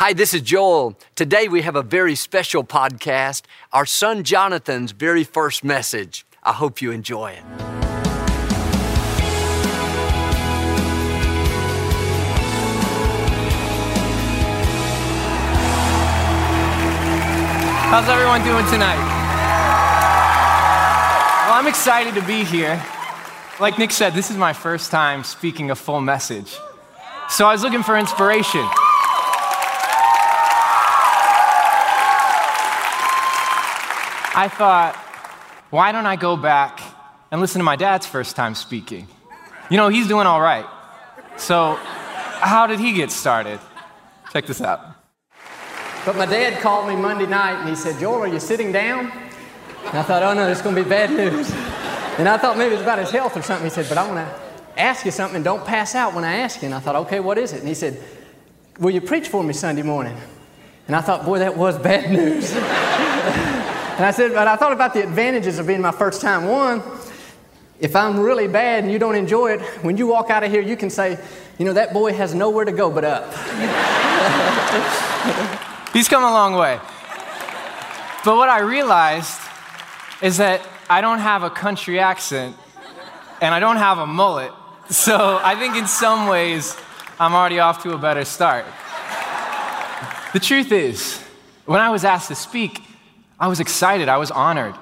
Hi, this is Joel. Today we have a very special podcast, our son Jonathan's very first message. I hope you enjoy it. How's everyone doing tonight? Well, I'm excited to be here. Like Nick said, this is my first time speaking a full message. So I was looking for inspiration. I thought, why don't I go back and listen to my dad's first time speaking? You know, he's doing all right. So, how did he get started? Check this out. But my dad called me Monday night and he said, Joel, are you sitting down? And I thought, oh no, is going to be bad news. And I thought maybe it was about his health or something. He said, but I want to ask you something don't pass out when I ask you. And I thought, okay, what is it? And he said, will you preach for me Sunday morning? And I thought, boy, that was bad news. And I said, but I thought about the advantages of being my first time. One, if I'm really bad and you don't enjoy it, when you walk out of here, you can say, you know, that boy has nowhere to go but up. He's come a long way. But what I realized is that I don't have a country accent and I don't have a mullet. So I think in some ways, I'm already off to a better start. The truth is, when I was asked to speak, I was excited, I was honored.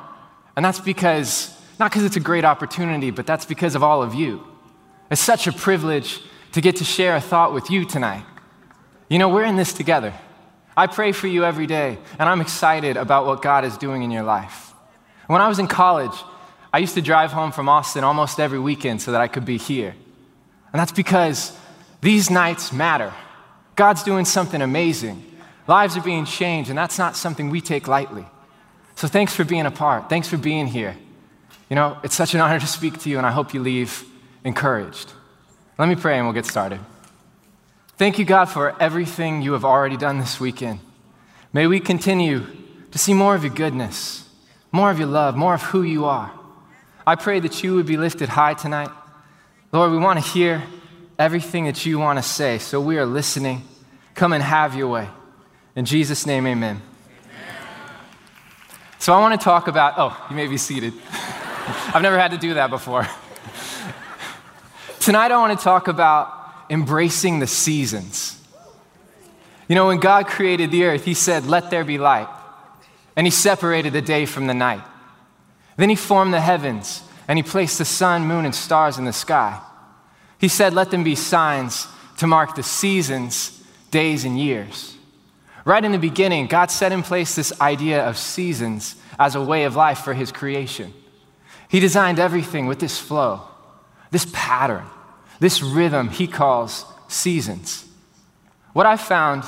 And that's because, not because it's a great opportunity, but that's because of all of you. It's such a privilege to get to share a thought with you tonight. You know, we're in this together. I pray for you every day, and I'm excited about what God is doing in your life. When I was in college, I used to drive home from Austin almost every weekend so that I could be here. And that's because these nights matter. God's doing something amazing. Lives are being changed, and that's not something we take lightly. So thanks for being a part. Thanks for being here. You know, it's such an honor to speak to you, and I hope you leave encouraged. Let me pray and we'll get started. Thank you, God, for everything you have already done this weekend. May we continue to see more of your goodness, more of your love, more of who you are. I pray that you would be lifted high tonight. Lord, we want to hear everything that you want to say, so we are listening. Come and have your way. In Jesus' name, amen. So I want to talk about, oh, you may be seated. I've never had to do that before. Tonight I want to talk about embracing the seasons. You know, when God created the earth, He said, Let there be light. And He separated the day from the night. Then He formed the heavens, and He placed the sun, moon, and stars in the sky. He said, Let them be signs to mark the seasons, days, and years. Right in the beginning, God set in place this idea of seasons as a way of life for his creation. He designed everything with this flow, this pattern, this rhythm he calls seasons. What I've found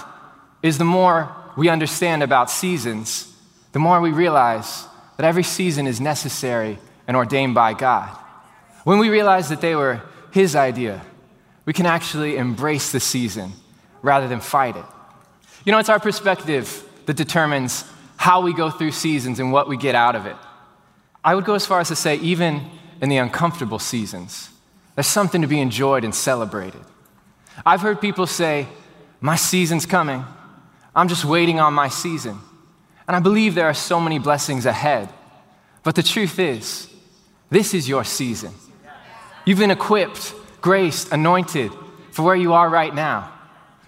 is the more we understand about seasons, the more we realize that every season is necessary and ordained by God. When we realize that they were his idea, we can actually embrace the season rather than fight it. You know, it's our perspective that determines how we go through seasons and what we get out of it. I would go as far as to say, even in the uncomfortable seasons, there's something to be enjoyed and celebrated. I've heard people say, My season's coming. I'm just waiting on my season. And I believe there are so many blessings ahead. But the truth is, this is your season. You've been equipped, graced, anointed for where you are right now.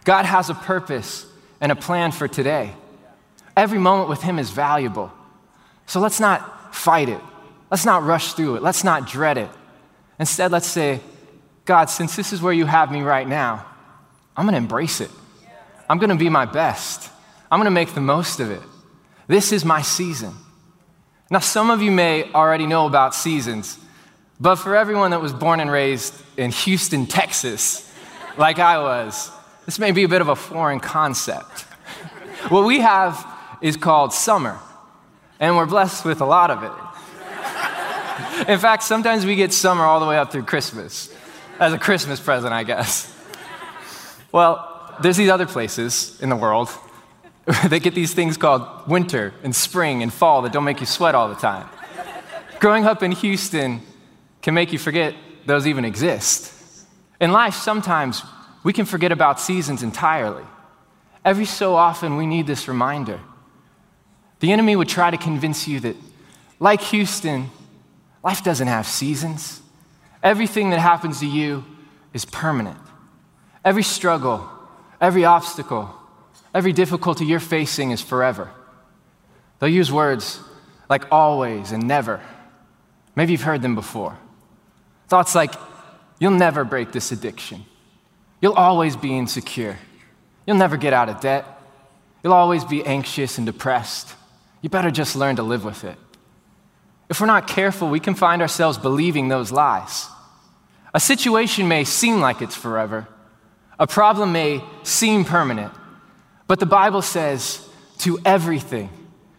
God has a purpose and a plan for today. Every moment with Him is valuable. So let's not fight it. Let's not rush through it. Let's not dread it. Instead, let's say, God, since this is where you have me right now, I'm going to embrace it. I'm going to be my best. I'm going to make the most of it. This is my season. Now, some of you may already know about seasons, but for everyone that was born and raised in Houston, Texas, like I was, this may be a bit of a foreign concept. what we have is called summer, and we're blessed with a lot of it. In fact, sometimes we get summer all the way up through Christmas, as a Christmas present, I guess. Well, there's these other places in the world that get these things called winter and spring and fall that don't make you sweat all the time. Growing up in Houston can make you forget those even exist. In life, sometimes we can forget about seasons entirely. Every so often, we need this reminder. The enemy would try to convince you that, like Houston, life doesn't have seasons. Everything that happens to you is permanent. Every struggle, every obstacle, every difficulty you're facing is forever. They'll use words like always and never. Maybe you've heard them before. Thoughts like, you'll never break this addiction. You'll always be insecure. You'll never get out of debt. You'll always be anxious and depressed. You better just learn to live with it. If we're not careful, we can find ourselves believing those lies. A situation may seem like it's forever, a problem may seem permanent, but the Bible says to everything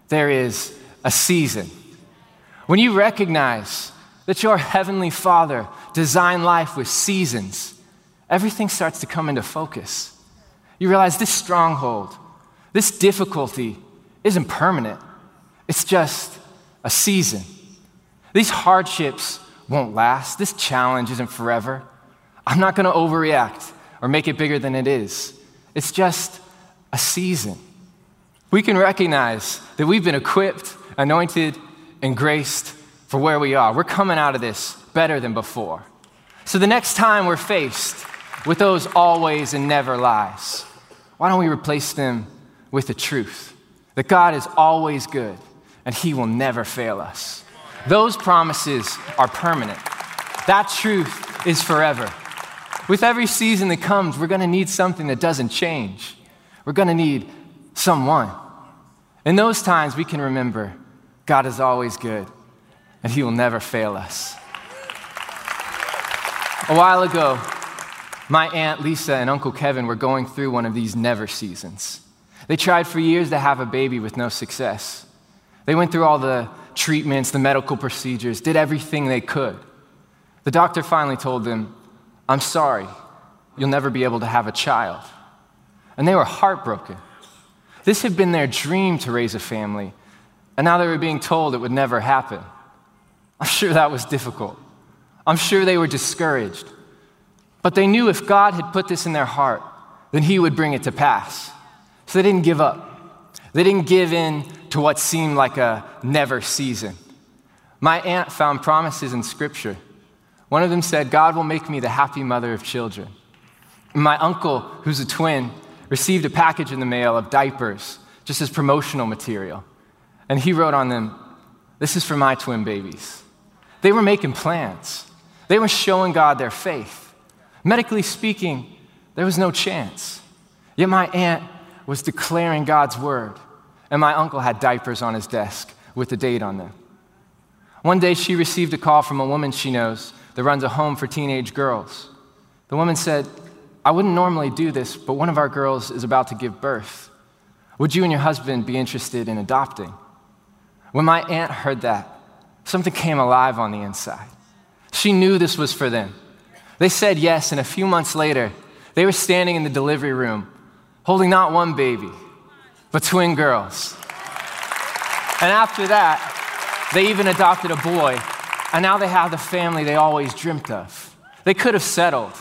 there is a season. When you recognize that your heavenly Father designed life with seasons, everything starts to come into focus. You realize this stronghold, this difficulty isn't permanent, it's just a season. These hardships won't last, this challenge isn't forever. I'm not going to overreact or make it bigger than it is. It's just a season. We can recognize that we've been equipped, anointed, and graced for where we are. We're coming out of this better than before. So the next time we're faced with those always and never lies, why don't we replace them with the truth that God is always good and He will never fail us? Those promises are permanent. That truth is forever. With every season that comes, we're going to need something that doesn't change. We're going to need someone. In those times, we can remember God is always good and He will never fail us. A while ago, my Aunt Lisa and Uncle Kevin were going through one of these never seasons. They tried for years to have a baby with no success. They went through all the treatments, the medical procedures, did everything they could. The doctor finally told them, I'm sorry, you'll never be able to have a child. And they were heartbroken. This had been their dream to raise a family, and now they were being told it would never happen. I'm sure that was difficult. I'm sure they were discouraged. But they knew if God had put this in their heart, then He would bring it to pass. So they didn't give up. They didn't give in to what seemed like a never season. My aunt found promises in Scripture one of them said, God will make me the happy mother of children. My uncle, who's a twin, received a package in the mail of diapers, just as promotional material. And he wrote on them, This is for my twin babies. They were making plans, they were showing God their faith. Medically speaking, there was no chance. Yet my aunt was declaring God's word, and my uncle had diapers on his desk with the date on them. One day she received a call from a woman she knows that runs a home for teenage girls. The woman said, I wouldn't normally do this, but one of our girls is about to give birth. Would you and your husband be interested in adopting? When my aunt heard that, something came alive on the inside. She knew this was for them. They said yes, and a few months later, they were standing in the delivery room holding not one baby, but twin girls. And after that, they even adopted a boy and now they have the family they always dreamt of. They could have settled,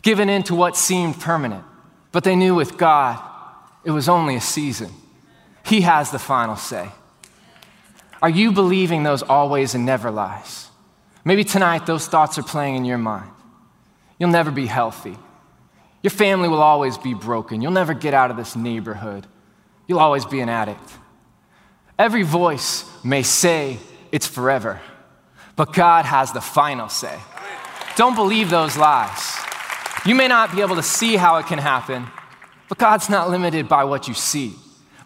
given in to what seemed permanent, but they knew with God it was only a season. He has the final say. Are you believing those always and never lies? Maybe tonight those thoughts are playing in your mind. You'll never be healthy. Your family will always be broken. You'll never get out of this neighborhood. You'll always be an addict. Every voice may say it's forever but God has the final say. Don't believe those lies. You may not be able to see how it can happen, but God's not limited by what you see,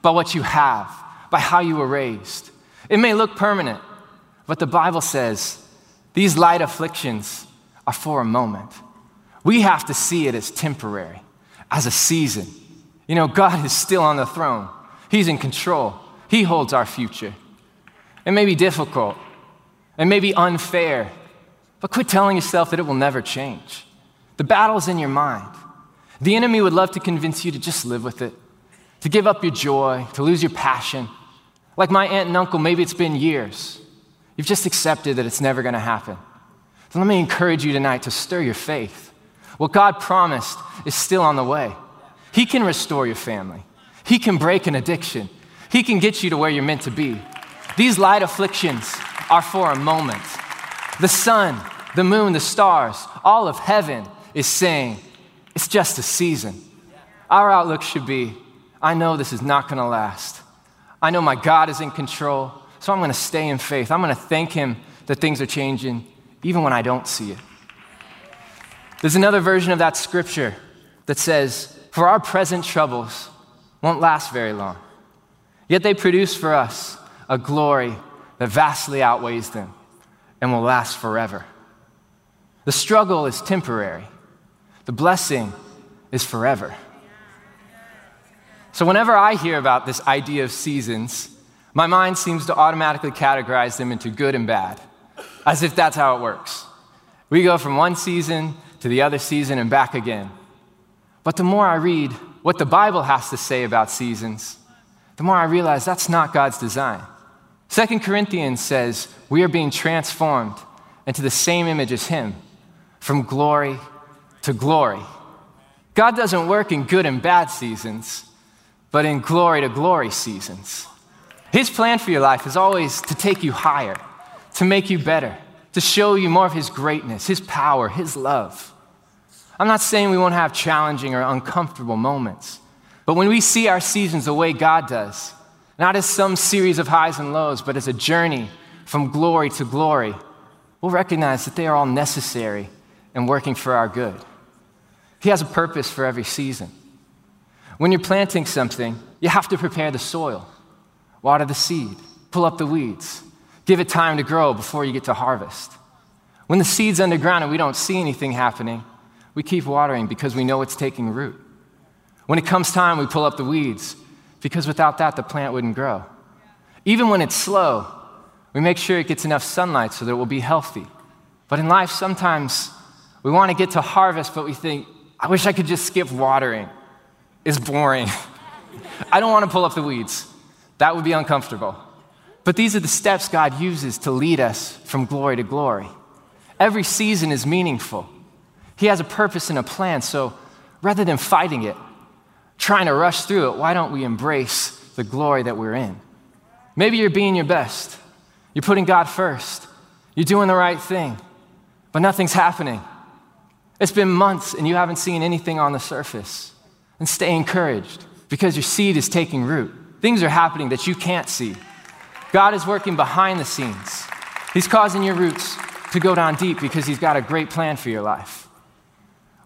by what you have, by how you were raised. It may look permanent, but the Bible says these light afflictions are for a moment. We have to see it as temporary, as a season. You know, God is still on the throne, He's in control, He holds our future. It may be difficult, it may be unfair, but quit telling yourself that it will never change. The battle's in your mind. The enemy would love to convince you to just live with it, to give up your joy, to lose your passion. Like my aunt and uncle, maybe it's been years. You've just accepted that it's never going to happen. So let me encourage you tonight to stir your faith. What God promised is still on the way. He can restore your family. He can break an addiction. He can get you to where you're meant to be. These light afflictions are for a moment. The sun, the moon, the stars, all of heaven is saying, it's just a season. Our outlook should be, I know this is not going to last. I know my God is in control, so I'm going to stay in faith. I'm going to thank Him that things are changing, even when I don't see it. There's another version of that scripture that says, For our present troubles won't last very long, yet they produce for us a glory that vastly outweighs them and will last forever. The struggle is temporary, the blessing is forever. So, whenever I hear about this idea of seasons, my mind seems to automatically categorize them into good and bad, as if that's how it works. We go from one season to the other season and back again. But the more I read what the Bible has to say about seasons, the more I realize that's not God's design. Second Corinthians says we are being transformed into the same image as Him, from glory to glory. God doesn't work in good and bad seasons, but in glory to glory seasons. His plan for your life is always to take you higher, to make you better, to show you more of His greatness, His power, His love. I'm not saying we won't have challenging or uncomfortable moments, but when we see our seasons the way God does, not as some series of highs and lows, but as a journey from glory to glory, we'll recognize that they are all necessary and working for our good. He has a purpose for every season. When you're planting something, you have to prepare the soil, water the seed, pull up the weeds, give it time to grow before you get to harvest. When the seed's underground and we don't see anything happening, we keep watering because we know it's taking root. When it comes time, we pull up the weeds because without that, the plant wouldn't grow. Even when it's slow, we make sure it gets enough sunlight so that it will be healthy. But in life, sometimes we want to get to harvest, but we think, I wish I could just skip watering. It's boring. I don't want to pull up the weeds. That would be uncomfortable. But these are the steps God uses to lead us from glory to glory. Every season is meaningful. He has a purpose and a plan, so rather than fighting it, trying to rush through it, why don't we embrace the glory that we're in? Maybe you're being your best. You're putting God first. You're doing the right thing, but nothing's happening. It's been months and you haven't seen anything on the surface. And stay encouraged because your seed is taking root. Things are happening that you can't see. God is working behind the scenes. He's causing your roots to go down deep because He's got a great plan for your life.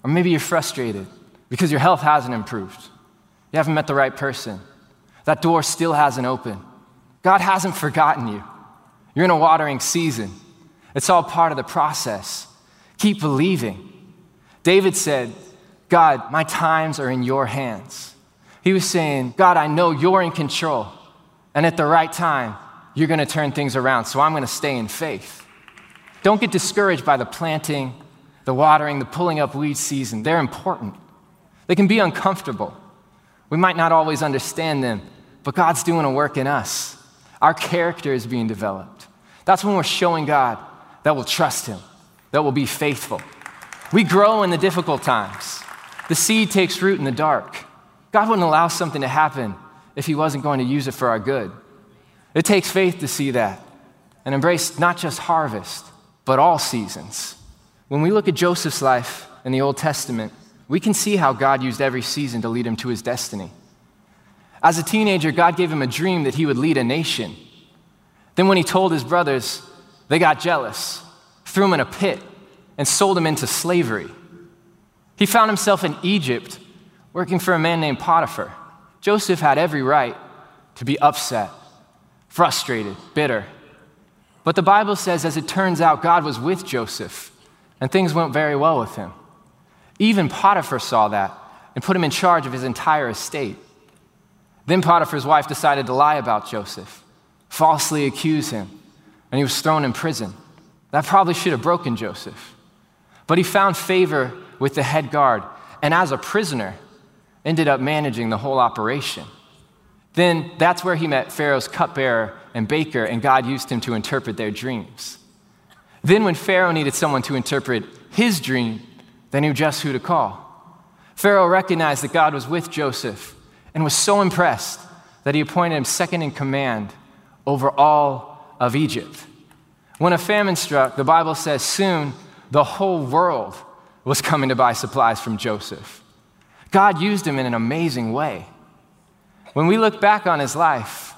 Or maybe you're frustrated because your health hasn't improved. You haven't met the right person. That door still hasn't opened. God hasn't forgotten you. You're in a watering season. It's all part of the process. Keep believing. David said, God, my times are in your hands. He was saying, God, I know you're in control. And at the right time, you're going to turn things around. So I'm going to stay in faith. Don't get discouraged by the planting, the watering, the pulling up weed season. They're important. They can be uncomfortable. We might not always understand them, but God's doing a work in us. Our character is being developed. That's when we're showing God that we'll trust Him, that we'll be faithful, we grow in the difficult times. The seed takes root in the dark. God wouldn't allow something to happen if He wasn't going to use it for our good. It takes faith to see that and embrace not just harvest, but all seasons. When we look at Joseph's life in the Old Testament, we can see how God used every season to lead him to his destiny. As a teenager, God gave him a dream that he would lead a nation. Then, when he told his brothers, they got jealous, threw him in a pit, and sold him into slavery. He found himself in Egypt working for a man named Potiphar. Joseph had every right to be upset, frustrated, bitter. But the Bible says, as it turns out, God was with Joseph, and things went very well with him. Even Potiphar saw that and put him in charge of his entire estate. Then Potiphar's wife decided to lie about Joseph, falsely accuse him, and he was thrown in prison. That probably should have broken Joseph. But he found favor with the head guard, and as a prisoner, ended up managing the whole operation. Then that's where he met Pharaoh's cupbearer and baker, and God used him to interpret their dreams. Then, when Pharaoh needed someone to interpret his dream, they knew just who to call. Pharaoh recognized that God was with Joseph and was so impressed that he appointed him second in command over all of Egypt. When a famine struck, the Bible says soon the whole world was coming to buy supplies from Joseph. God used him in an amazing way. When we look back on his life,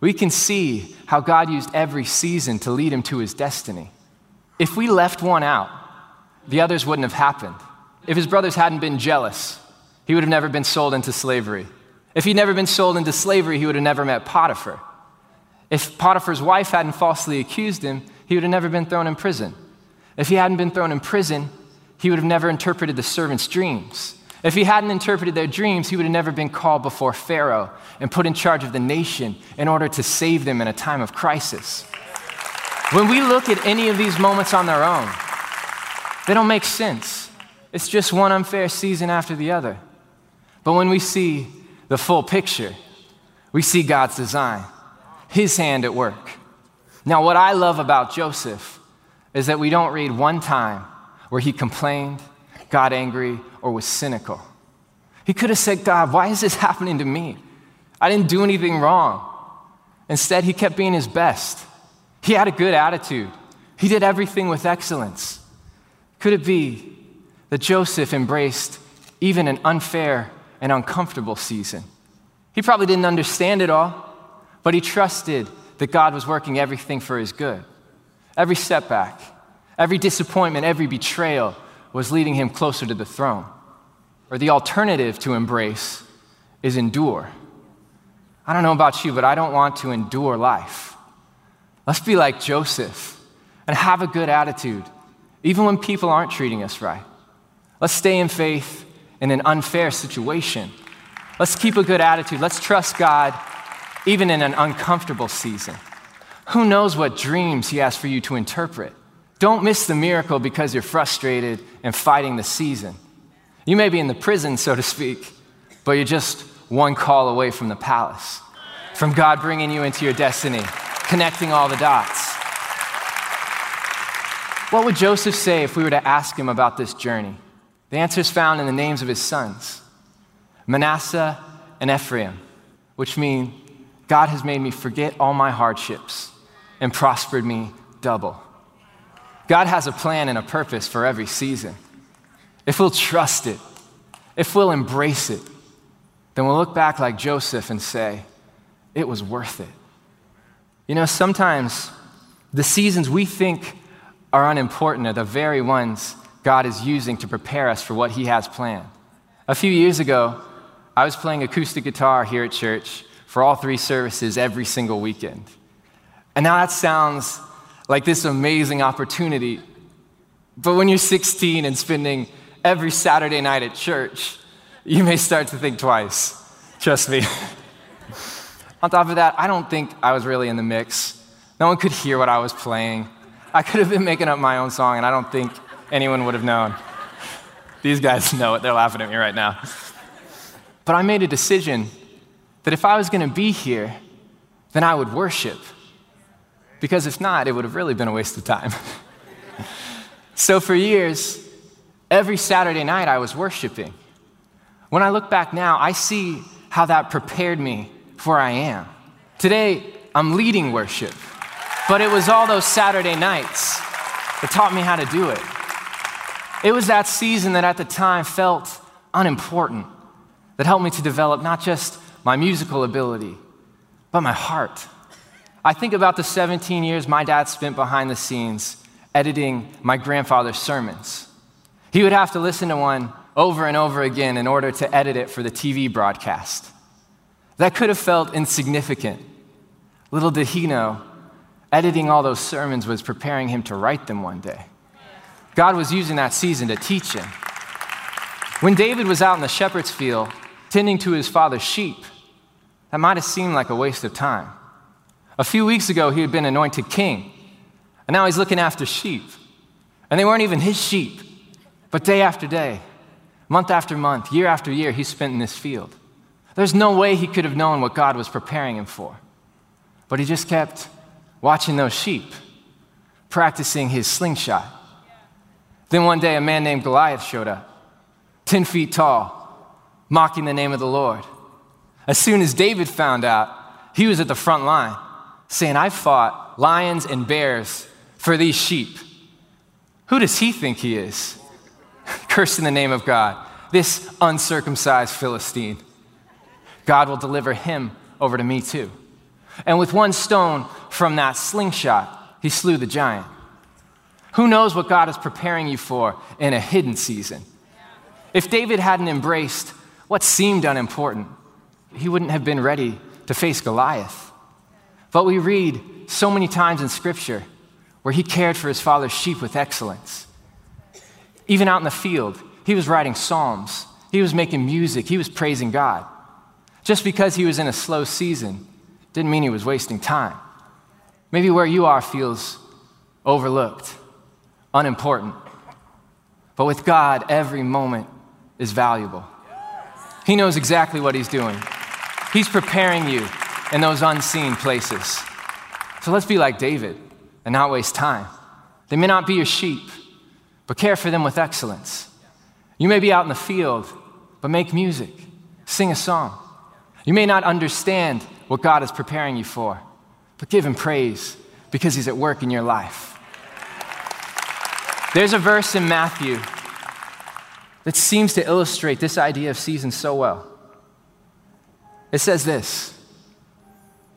we can see how God used every season to lead him to his destiny. If we left one out, the others wouldn't have happened. If his brothers hadn't been jealous, he would have never been sold into slavery. If he'd never been sold into slavery, he would have never met Potiphar. If Potiphar's wife hadn't falsely accused him, he would have never been thrown in prison. If he hadn't been thrown in prison, he would have never interpreted the servants' dreams. If he hadn't interpreted their dreams, he would have never been called before Pharaoh and put in charge of the nation in order to save them in a time of crisis. When we look at any of these moments on their own, they don't make sense. It's just one unfair season after the other. But when we see the full picture, we see God's design, His hand at work. Now, what I love about Joseph is that we don't read one time where he complained, got angry, or was cynical. He could have said, God, why is this happening to me? I didn't do anything wrong. Instead, he kept being his best. He had a good attitude. He did everything with excellence. Could it be that Joseph embraced even an unfair and uncomfortable season? He probably didn't understand it all, but he trusted that God was working everything for his good. Every setback, every disappointment, every betrayal was leading him closer to the throne. Or the alternative to embrace is endure. I don't know about you, but I don't want to endure life. Let's be like Joseph and have a good attitude, even when people aren't treating us right. Let's stay in faith in an unfair situation. Let's keep a good attitude. Let's trust God even in an uncomfortable season. Who knows what dreams He has for you to interpret? Don't miss the miracle because you're frustrated and fighting the season. You may be in the prison, so to speak, but you're just one call away from the palace, from God bringing you into your destiny, connecting all the dots. What would Joseph say if we were to ask him about this journey? The answer is found in the names of his sons Manasseh and Ephraim, which mean God has made me forget all my hardships and prospered me double. God has a plan and a purpose for every season. If we'll trust it, if we'll embrace it, then we'll look back like Joseph and say, it was worth it. You know, sometimes the seasons we think are unimportant are the very ones God is using to prepare us for what He has planned. A few years ago, I was playing acoustic guitar here at church for all three services every single weekend. And now that sounds like this amazing opportunity. But when you're 16 and spending every Saturday night at church, you may start to think twice. Trust me. On top of that, I don't think I was really in the mix. No one could hear what I was playing. I could have been making up my own song, and I don't think anyone would have known. These guys know it. They're laughing at me right now. But I made a decision that if I was going to be here, then I would worship. Because if not, it would have really been a waste of time. so for years, every Saturday night I was worshiping. When I look back now, I see how that prepared me for I am. Today, I'm leading worship, but it was all those Saturday nights that taught me how to do it. It was that season that at the time felt unimportant that helped me to develop not just my musical ability, but my heart. I think about the 17 years my dad spent behind the scenes editing my grandfather's sermons. He would have to listen to one over and over again in order to edit it for the TV broadcast. That could have felt insignificant. Little did he know, editing all those sermons was preparing him to write them one day. God was using that season to teach him. When David was out in the shepherd's field tending to his father's sheep, that might have seemed like a waste of time. A few weeks ago, he had been anointed king, and now he's looking after sheep. And they weren't even his sheep, but day after day, month after month, year after year, he spent in this field. There's no way he could have known what God was preparing him for. But he just kept watching those sheep, practicing his slingshot. Then one day, a man named Goliath showed up. 10 feet tall, mocking the name of the Lord. As soon as David found out, he was at the front line, saying, I fought lions and bears for these sheep. Who does he think he is? Cursed in the name of God, this uncircumcised Philistine. God will deliver him over to me too. And with one stone from that slingshot, he slew the giant. Who knows what God is preparing you for in a hidden season? If David hadn't embraced what seemed unimportant, he wouldn't have been ready to face Goliath. But we read so many times in Scripture where he cared for his father's sheep with excellence. Even out in the field, he was writing psalms, he was making music, he was praising God. Just because he was in a slow season didn't mean he was wasting time. Maybe where you are feels overlooked, unimportant. But with God, every moment is valuable. He knows exactly what He's doing. He's preparing you in those unseen places. So let's be like David and not waste time. They may not be your sheep, but care for them with excellence. You may be out in the field, but make music, sing a song. You may not understand what God is preparing you for, but give Him praise because He's at work in your life. There's a verse in Matthew that seems to illustrate this idea of seasons so well. It says this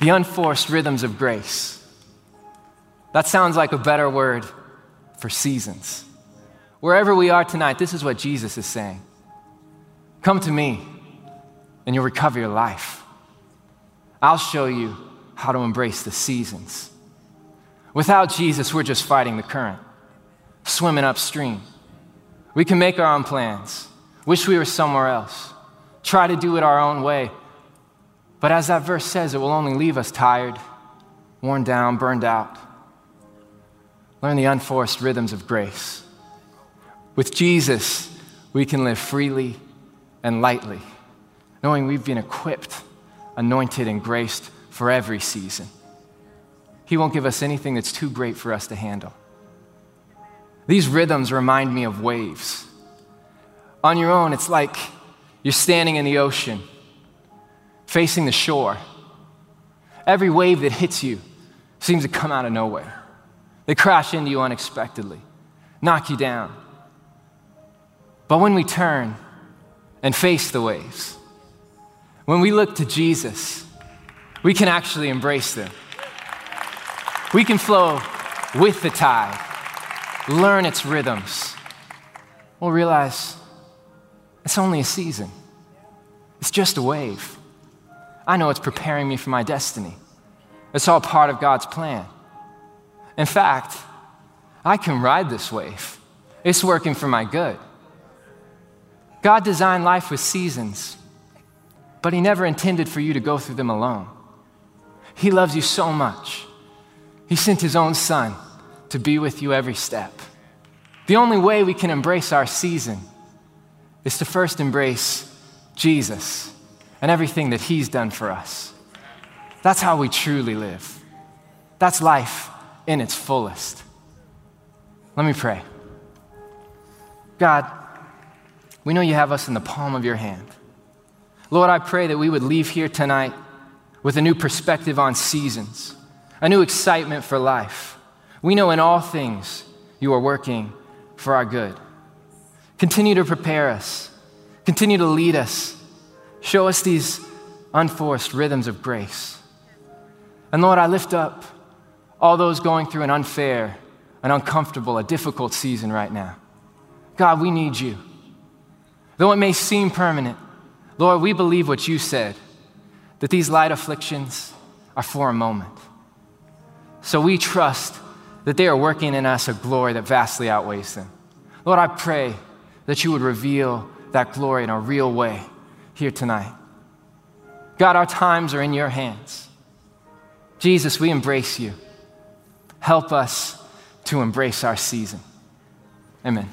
The unforced rhythms of grace. That sounds like a better word for seasons. Wherever we are tonight, this is what Jesus is saying Come to me, and you'll recover your life. I'll show you how to embrace the seasons. Without Jesus, we're just fighting the current, swimming upstream. We can make our own plans, wish we were somewhere else, try to do it our own way. But as that verse says, it will only leave us tired, worn down, burned out. Learn the unforced rhythms of grace. With Jesus, we can live freely and lightly, knowing we've been equipped, anointed, and graced for every season. He won't give us anything that's too great for us to handle. These rhythms remind me of waves. On your own, it's like you're standing in the ocean, facing the shore. Every wave that hits you seems to come out of nowhere. They crash into you unexpectedly, knock you down. But when we turn and face the waves, when we look to Jesus, we can actually embrace them. We can flow with the tide learn its rhythms, we'll realize it's only a season. It's just a wave. I know it's preparing me for my destiny. It's all part of God's plan. In fact, I can ride this wave. It's working for my good. God designed life with seasons, but He never intended for you to go through them alone. He loves you so much. He sent His own Son to be with you every step. The only way we can embrace our season is to first embrace Jesus and everything that He's done for us. That's how we truly live. That's life in its fullest. Let me pray. God, we know you have us in the palm of your hand. Lord, I pray that we would leave here tonight with a new perspective on seasons, a new excitement for life we know in all things you are working for our good. Continue to prepare us, continue to lead us, show us these unforced rhythms of grace. And Lord, I lift up all those going through an unfair, an uncomfortable, a difficult season right now. God, we need you. Though it may seem permanent, Lord, we believe what you said, that these light afflictions are for a moment. So we trust that they are working in us a glory that vastly outweighs them. Lord, I pray that you would reveal that glory in a real way here tonight. God, our times are in your hands. Jesus, we embrace you. Help us to embrace our season. Amen.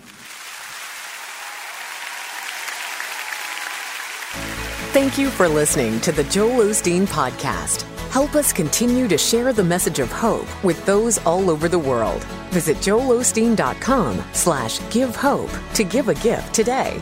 Thank you for listening to the Joel Osteen Podcast. Help us continue to share the message of hope with those all over the world. Visit joelosteen.com slash give hope to give a gift today.